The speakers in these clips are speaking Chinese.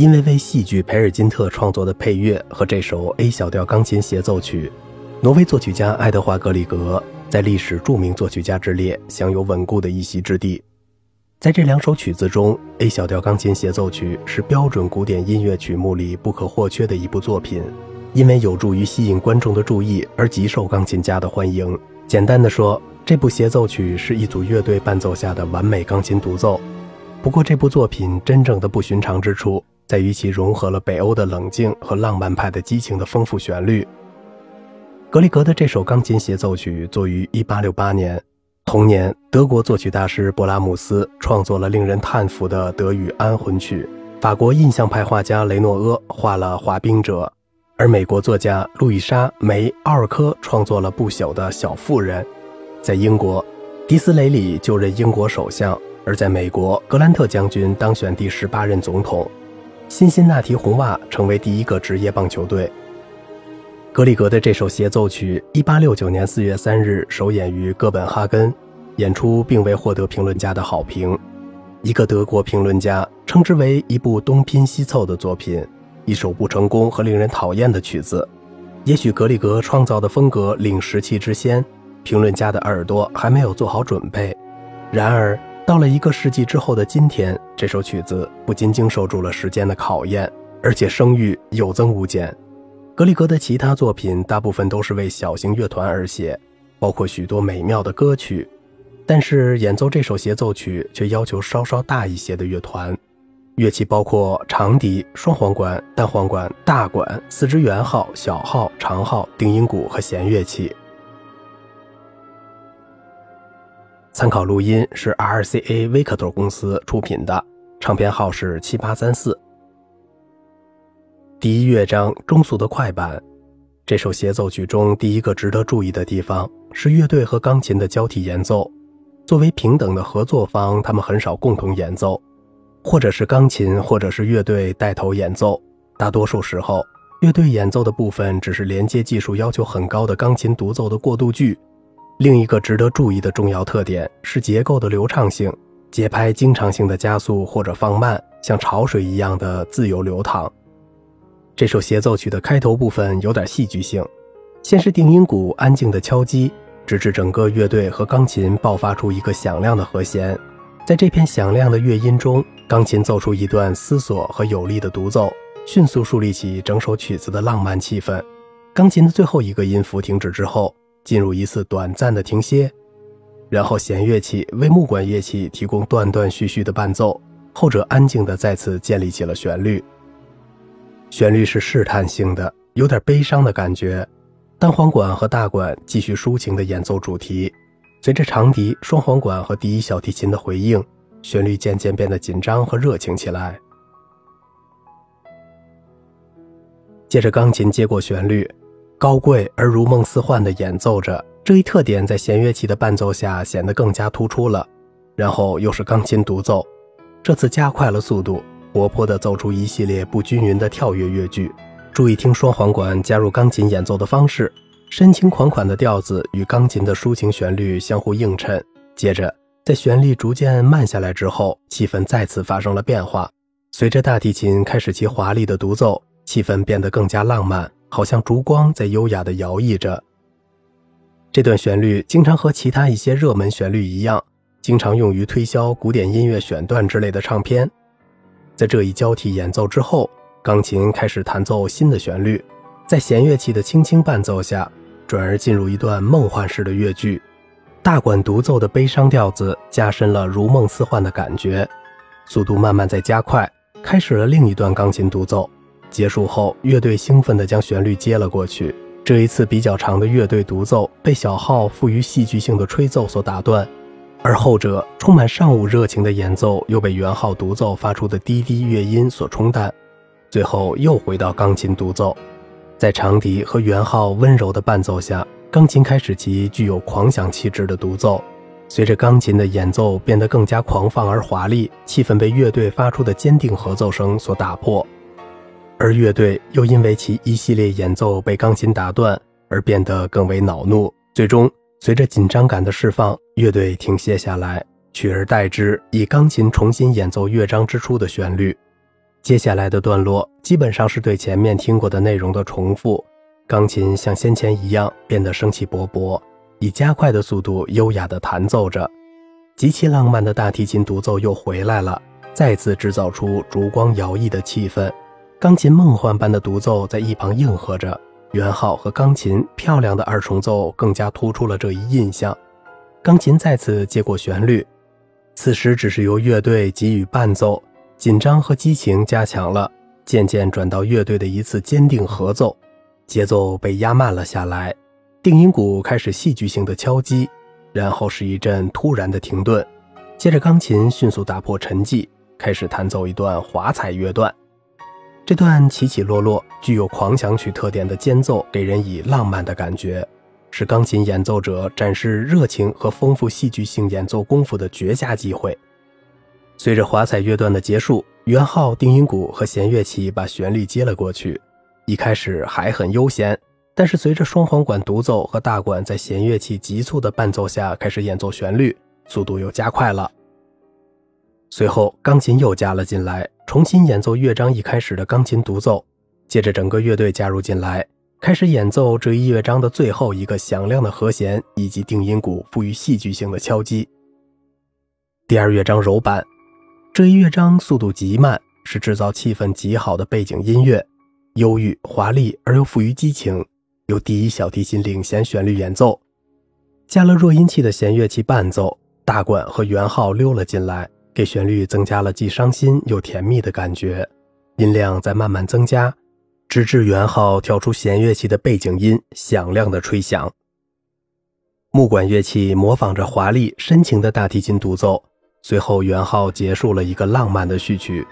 因为为戏剧《培尔金特》创作的配乐和这首 A 小调钢琴协奏曲，挪威作曲家爱德华·格里格在历史著名作曲家之列享有稳固的一席之地。在这两首曲子中，A 小调钢琴协奏曲是标准古典音乐曲目里不可或缺的一部作品，因为有助于吸引观众的注意而极受钢琴家的欢迎。简单的说，这部协奏曲是一组乐队伴奏下的完美钢琴独奏。不过，这部作品真正的不寻常之处在于其融合了北欧的冷静和浪漫派的激情的丰富旋律。格里格的这首钢琴协奏曲作于1868年。同年，德国作曲大师勃拉姆斯创作了令人叹服的德语安魂曲。法国印象派画家雷诺阿画了《滑冰者》，而美国作家路易莎·梅·奥尔科创作了不朽的小妇人。在英国，迪斯雷里就任英国首相；而在美国，格兰特将军当选第十八任总统。辛辛那提红袜成为第一个职业棒球队。格里格的这首协奏曲，1869年4月3日首演于哥本哈根，演出并未获得评论家的好评。一个德国评论家称之为一部东拼西凑的作品，一首不成功和令人讨厌的曲子。也许格里格创造的风格领时期之先，评论家的耳朵还没有做好准备。然而，到了一个世纪之后的今天，这首曲子不仅经受住了时间的考验，而且声誉有增无减。格里格的其他作品大部分都是为小型乐团而写，包括许多美妙的歌曲，但是演奏这首协奏曲却要求稍稍大一些的乐团，乐器包括长笛、双簧管、单簧管、大管、四支圆号、小号、长号、定音鼓和弦乐器。参考录音是 RCA Victor 公司出品的，唱片号是七八三四。第一乐章中速的快板，这首协奏曲中第一个值得注意的地方是乐队和钢琴的交替演奏。作为平等的合作方，他们很少共同演奏，或者是钢琴，或者是乐队带头演奏。大多数时候，乐队演奏的部分只是连接技术要求很高的钢琴独奏的过渡句。另一个值得注意的重要特点是结构的流畅性，节拍经常性的加速或者放慢，像潮水一样的自由流淌。这首协奏曲的开头部分有点戏剧性，先是定音鼓安静的敲击，直至整个乐队和钢琴爆发出一个响亮的和弦。在这片响亮的乐音中，钢琴奏出一段思索和有力的独奏，迅速树立起整首曲子的浪漫气氛。钢琴的最后一个音符停止之后，进入一次短暂的停歇，然后弦乐器为木管乐器提供断断续续的伴奏，后者安静地再次建立起了旋律。旋律是试探性的，有点悲伤的感觉。单簧管和大管继续抒情的演奏主题，随着长笛、双簧管和第一小提琴的回应，旋律渐渐变得紧张和热情起来。接着，钢琴接过旋律，高贵而如梦似幻地演奏着。这一特点在弦乐器的伴奏下显得更加突出了。然后又是钢琴独奏，这次加快了速度。活泼地奏出一系列不均匀的跳跃乐句，注意听双簧管加入钢琴演奏的方式，深情款款的调子与钢琴的抒情旋律相互映衬。接着，在旋律逐渐慢下来之后，气氛再次发生了变化。随着大提琴开始其华丽的独奏，气氛变得更加浪漫，好像烛光在优雅地摇曳着。这段旋律经常和其他一些热门旋律一样，经常用于推销古典音乐选段之类的唱片。在这一交替演奏之后，钢琴开始弹奏新的旋律，在弦乐器的轻轻伴奏下，转而进入一段梦幻式的乐句。大管独奏的悲伤调子加深了如梦似幻的感觉，速度慢慢在加快，开始了另一段钢琴独奏。结束后，乐队兴奋地将旋律接了过去。这一次比较长的乐队独奏被小号富于戏剧性的吹奏所打断。而后者充满上午热情的演奏又被圆号独奏发出的滴滴乐音所冲淡，最后又回到钢琴独奏。在长笛和圆号温柔的伴奏下，钢琴开始其具有狂想气质的独奏。随着钢琴的演奏变得更加狂放而华丽，气氛被乐队发出的坚定合奏声所打破，而乐队又因为其一系列演奏被钢琴打断而变得更为恼怒，最终。随着紧张感的释放，乐队停歇下来，取而代之以钢琴重新演奏乐章之初的旋律。接下来的段落基本上是对前面听过的内容的重复，钢琴像先前一样变得生气勃勃，以加快的速度优雅地弹奏着。极其浪漫的大提琴独奏又回来了，再次制造出烛光摇曳的气氛。钢琴梦幻般的独奏在一旁应和着，圆号和钢琴漂亮的二重奏更加突出了这一印象。钢琴再次接过旋律，此时只是由乐队给予伴奏。紧张和激情加强了，渐渐转到乐队的一次坚定合奏，节奏被压慢了下来，定音鼓开始戏剧性的敲击，然后是一阵突然的停顿，接着钢琴迅速打破沉寂，开始弹奏一段华彩乐段。这段起起落落、具有狂想曲特点的间奏，给人以浪漫的感觉，是钢琴演奏者展示热情和丰富戏剧性演奏功夫的绝佳机会。随着华彩乐段的结束，圆号、定音鼓和弦乐器把旋律接了过去。一开始还很悠闲，但是随着双簧管独奏和大管在弦乐器急促的伴奏下开始演奏旋律，速度又加快了。随后，钢琴又加了进来，重新演奏乐章一开始的钢琴独奏。接着，整个乐队加入进来，开始演奏这一乐章的最后一个响亮的和弦，以及定音鼓赋予戏剧性的敲击。第二乐章柔板。这一乐章速度极慢，是制造气氛极好的背景音乐，忧郁、华丽而又富于激情。由第一小提琴领衔旋律演奏，加了弱音器的弦乐器伴奏，大管和圆号溜了进来，给旋律增加了既伤心又甜蜜的感觉。音量在慢慢增加，直至圆号跳出弦乐器的背景音，响亮的吹响。木管乐器模仿着华丽深情的大提琴独奏。随后，圆号结束了一个浪漫的序曲，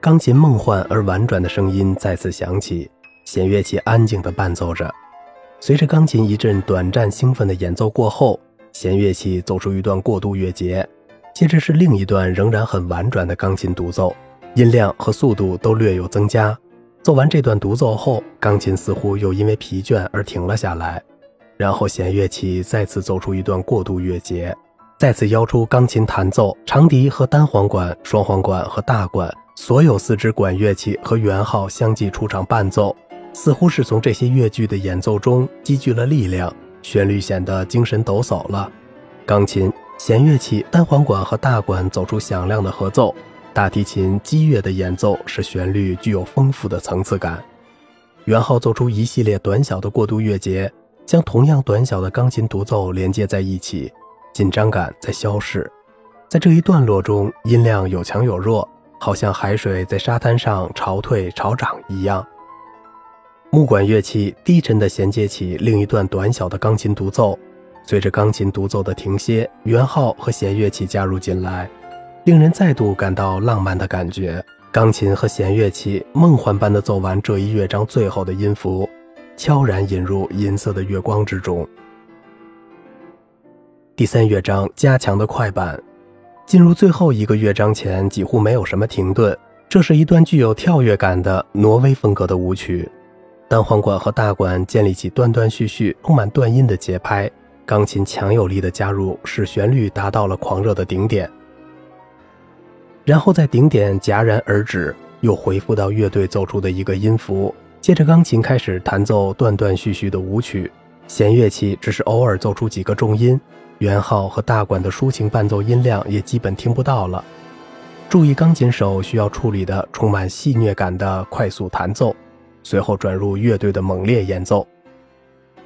钢琴梦幻而婉转的声音再次响起，弦乐器安静地伴奏着。随着钢琴一阵短暂兴奋的演奏过后，弦乐器奏出一段过渡乐节，接着是另一段仍然很婉转的钢琴独奏，音量和速度都略有增加。奏完这段独奏后，钢琴似乎又因为疲倦而停了下来，然后弦乐器再次奏出一段过渡乐节。再次邀出钢琴弹奏、长笛和单簧管、双簧管和大管，所有四支管乐器和圆号相继出场伴奏，似乎是从这些乐句的演奏中积聚了力量，旋律显得精神抖擞了。钢琴、弦乐器、单簧管和大管走出响亮的合奏，大提琴激越的演奏使旋律具有丰富的层次感。圆号奏出一系列短小的过渡乐节，将同样短小的钢琴独奏连接在一起。紧张感在消逝，在这一段落中，音量有强有弱，好像海水在沙滩上潮退潮涨一样。木管乐器低沉地衔接起另一段短小的钢琴独奏，随着钢琴独奏的停歇，圆号和弦乐器加入进来，令人再度感到浪漫的感觉。钢琴和弦乐器梦幻般地奏完这一乐章最后的音符，悄然引入银色的月光之中。第三乐章加强的快板，进入最后一个乐章前几乎没有什么停顿。这是一段具有跳跃感的挪威风格的舞曲，单簧管和大管建立起断断续续、充满断音的节拍，钢琴强有力的加入使旋律达到了狂热的顶点，然后在顶点戛然而止，又回复到乐队奏出的一个音符，接着钢琴开始弹奏断断续续的舞曲，弦乐器只是偶尔奏出几个重音。圆号和大管的抒情伴奏音量也基本听不到了。注意钢琴手需要处理的充满戏谑感的快速弹奏，随后转入乐队的猛烈演奏。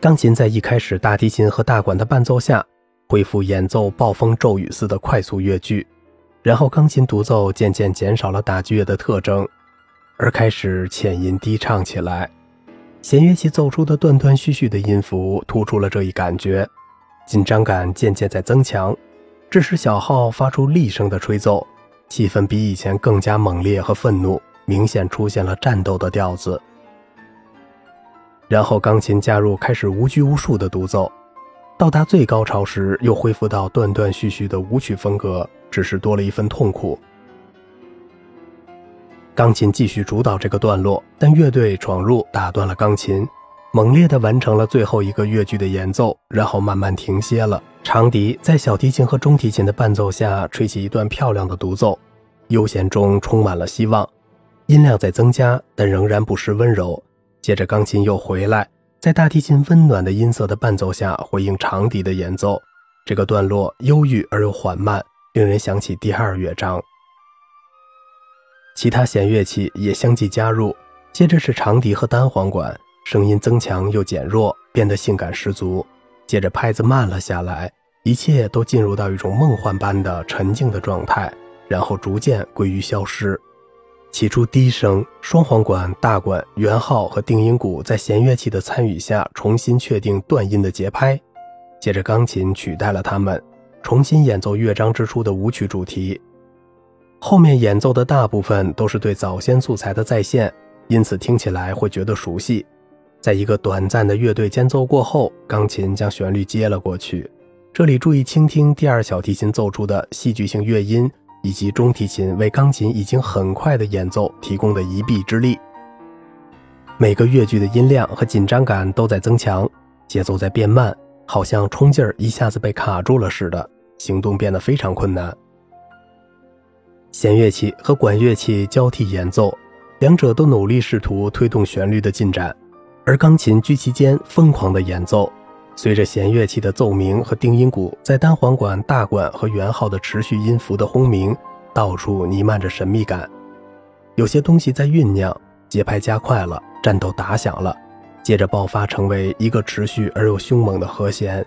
钢琴在一开始大提琴和大管的伴奏下，恢复演奏暴风骤雨似的快速乐句，然后钢琴独奏渐渐减少了打击乐的特征，而开始浅吟低唱起来。弦乐器奏出的断断续续的音符突出了这一感觉。紧张感渐渐在增强，致使小号发出厉声的吹奏，气氛比以前更加猛烈和愤怒，明显出现了战斗的调子。然后钢琴加入，开始无拘无束的独奏，到达最高潮时又恢复到断断续续的舞曲风格，只是多了一份痛苦。钢琴继续主导这个段落，但乐队闯入，打断了钢琴。猛烈地完成了最后一个乐句的演奏，然后慢慢停歇了。长笛在小提琴和中提琴的伴奏下吹起一段漂亮的独奏，悠闲中充满了希望。音量在增加，但仍然不失温柔。接着钢琴又回来，在大提琴温暖的音色的伴奏下回应长笛的演奏。这个段落忧郁而又缓慢，令人想起第二乐章。其他弦乐器也相继加入，接着是长笛和单簧管，声音增强又减弱，变得性感十足。接着拍子慢了下来，一切都进入到一种梦幻般的沉静的状态，然后逐渐归于消失。起初低声，双簧管、大管、圆号和定音鼓在弦乐器的参与下重新确定断音的节拍，接着钢琴取代了它们，重新演奏乐章之初的舞曲主题。后面演奏的大部分都是对早先素材的再现，因此听起来会觉得熟悉。在一个短暂的乐队间奏过后，钢琴将旋律接了过去。这里注意倾听第二小提琴奏出的戏剧性乐音，以及中提琴为钢琴已经很快的演奏提供的一臂之力。每个乐句的音量和紧张感都在增强，节奏在变慢，好像冲劲儿一下子被卡住了似的，行动变得非常困难。弦乐器和管乐器交替演奏，两者都努力试图推动旋律的进展，而钢琴居其间疯狂地演奏。随着弦乐器的奏鸣和定音鼓在单簧管、大管和圆号的持续音符的轰鸣，到处弥漫着神秘感。有些东西在酝酿，节拍加快了，战斗打响了，接着爆发成为一个持续而又凶猛的和弦。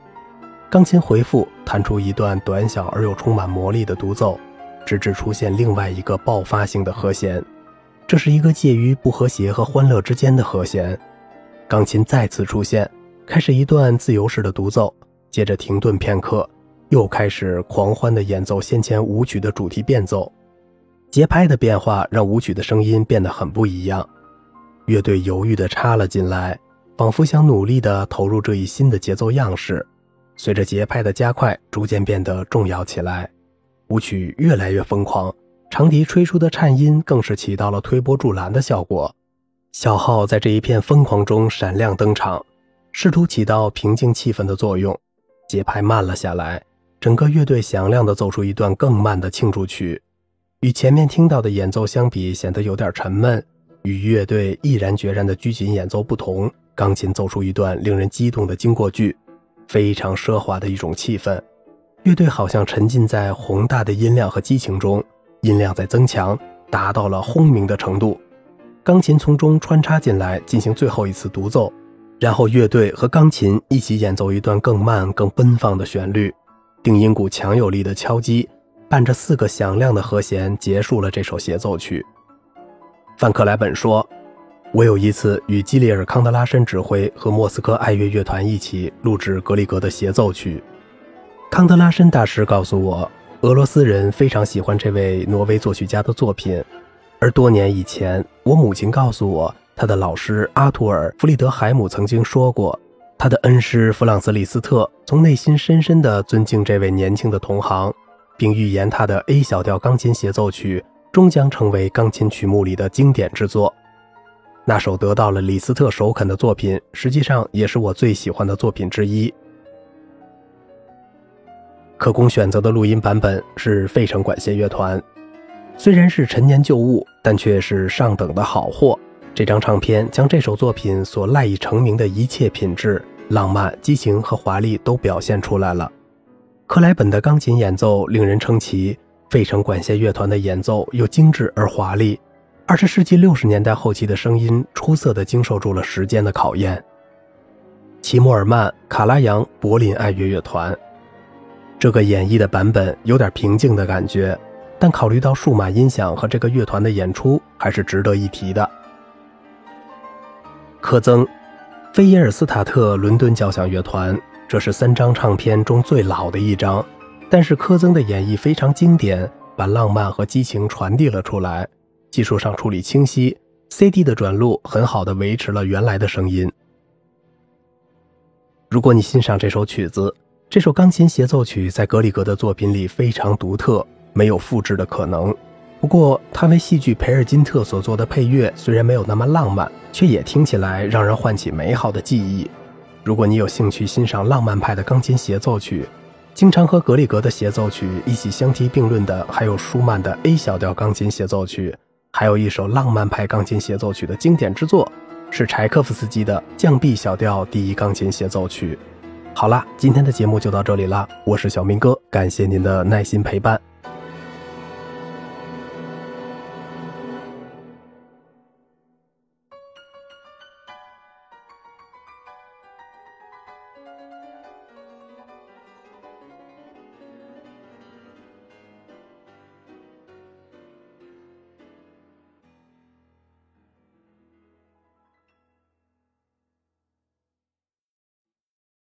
钢琴回复，弹出一段短小而又充满魔力的独奏。直至出现另外一个爆发性的和弦，这是一个介于不和谐和欢乐之间的和弦。钢琴再次出现，开始一段自由式的独奏，接着停顿片刻，又开始狂欢地演奏先前舞曲的主题变奏。节拍的变化让舞曲的声音变得很不一样。乐队犹豫地插了进来，仿佛想努力地投入这一新的节奏样式。随着节拍的加快，逐渐变得重要起来。舞曲越来越疯狂，长笛吹出的颤音更是起到了推波助澜的效果。小号在这一片疯狂中闪亮登场，试图起到平静气氛的作用。节拍慢了下来，整个乐队响亮地奏出一段更慢的庆祝曲，与前面听到的演奏相比，显得有点沉闷。与乐队毅然决然的拘谨演奏不同，钢琴奏出一段令人激动的经过句，非常奢华的一种气氛。乐队好像沉浸在宏大的音量和激情中，音量在增强，达到了轰鸣的程度。钢琴从中穿插进来，进行最后一次独奏，然后乐队和钢琴一起演奏一段更慢、更奔放的旋律。定音鼓强有力的敲击，伴着四个响亮的和弦，结束了这首协奏曲。范克莱本说：“我有一次与基里尔·康德拉申指挥和莫斯科爱乐乐团一起录制格里格的协奏曲。”康德拉申大师告诉我，俄罗斯人非常喜欢这位挪威作曲家的作品。而多年以前，我母亲告诉我，他的老师阿图尔·弗里德海姆曾经说过，他的恩师弗朗茨·李斯特从内心深深地尊敬这位年轻的同行，并预言他的 A 小调钢琴协奏曲终将成为钢琴曲目里的经典之作。那首得到了李斯特首肯的作品，实际上也是我最喜欢的作品之一。可供选择的录音版本是费城管弦乐团，虽然是陈年旧物，但却是上等的好货。这张唱片将这首作品所赖以成名的一切品质、浪漫、激情和华丽都表现出来了。克莱本的钢琴演奏令人称奇，费城管弦乐团的演奏又精致而华丽。二十世纪六十年代后期的声音出色地经受住了时间的考验。齐默尔曼、卡拉扬、柏林爱乐乐团。这个演绎的版本有点平静的感觉，但考虑到数码音响和这个乐团的演出，还是值得一提的。科曾，菲耶尔斯塔特伦敦交响乐团，这是三张唱片中最老的一张，但是科曾的演绎非常经典，把浪漫和激情传递了出来，技术上处理清晰，CD 的转录很好的维持了原来的声音。如果你欣赏这首曲子。这首钢琴协奏曲在格里格的作品里非常独特，没有复制的可能。不过，他为戏剧《培尔金特》所做的配乐虽然没有那么浪漫，却也听起来让人唤起美好的记忆。如果你有兴趣欣赏浪漫派的钢琴协奏曲，经常和格里格的协奏曲一起相提并论的，还有舒曼的 A 小调钢琴协奏曲，还有一首浪漫派钢琴协奏曲的经典之作，是柴可夫斯基的降 B 小调第一钢琴协奏曲。好啦，今天的节目就到这里啦，我是小明哥，感谢您的耐心陪伴。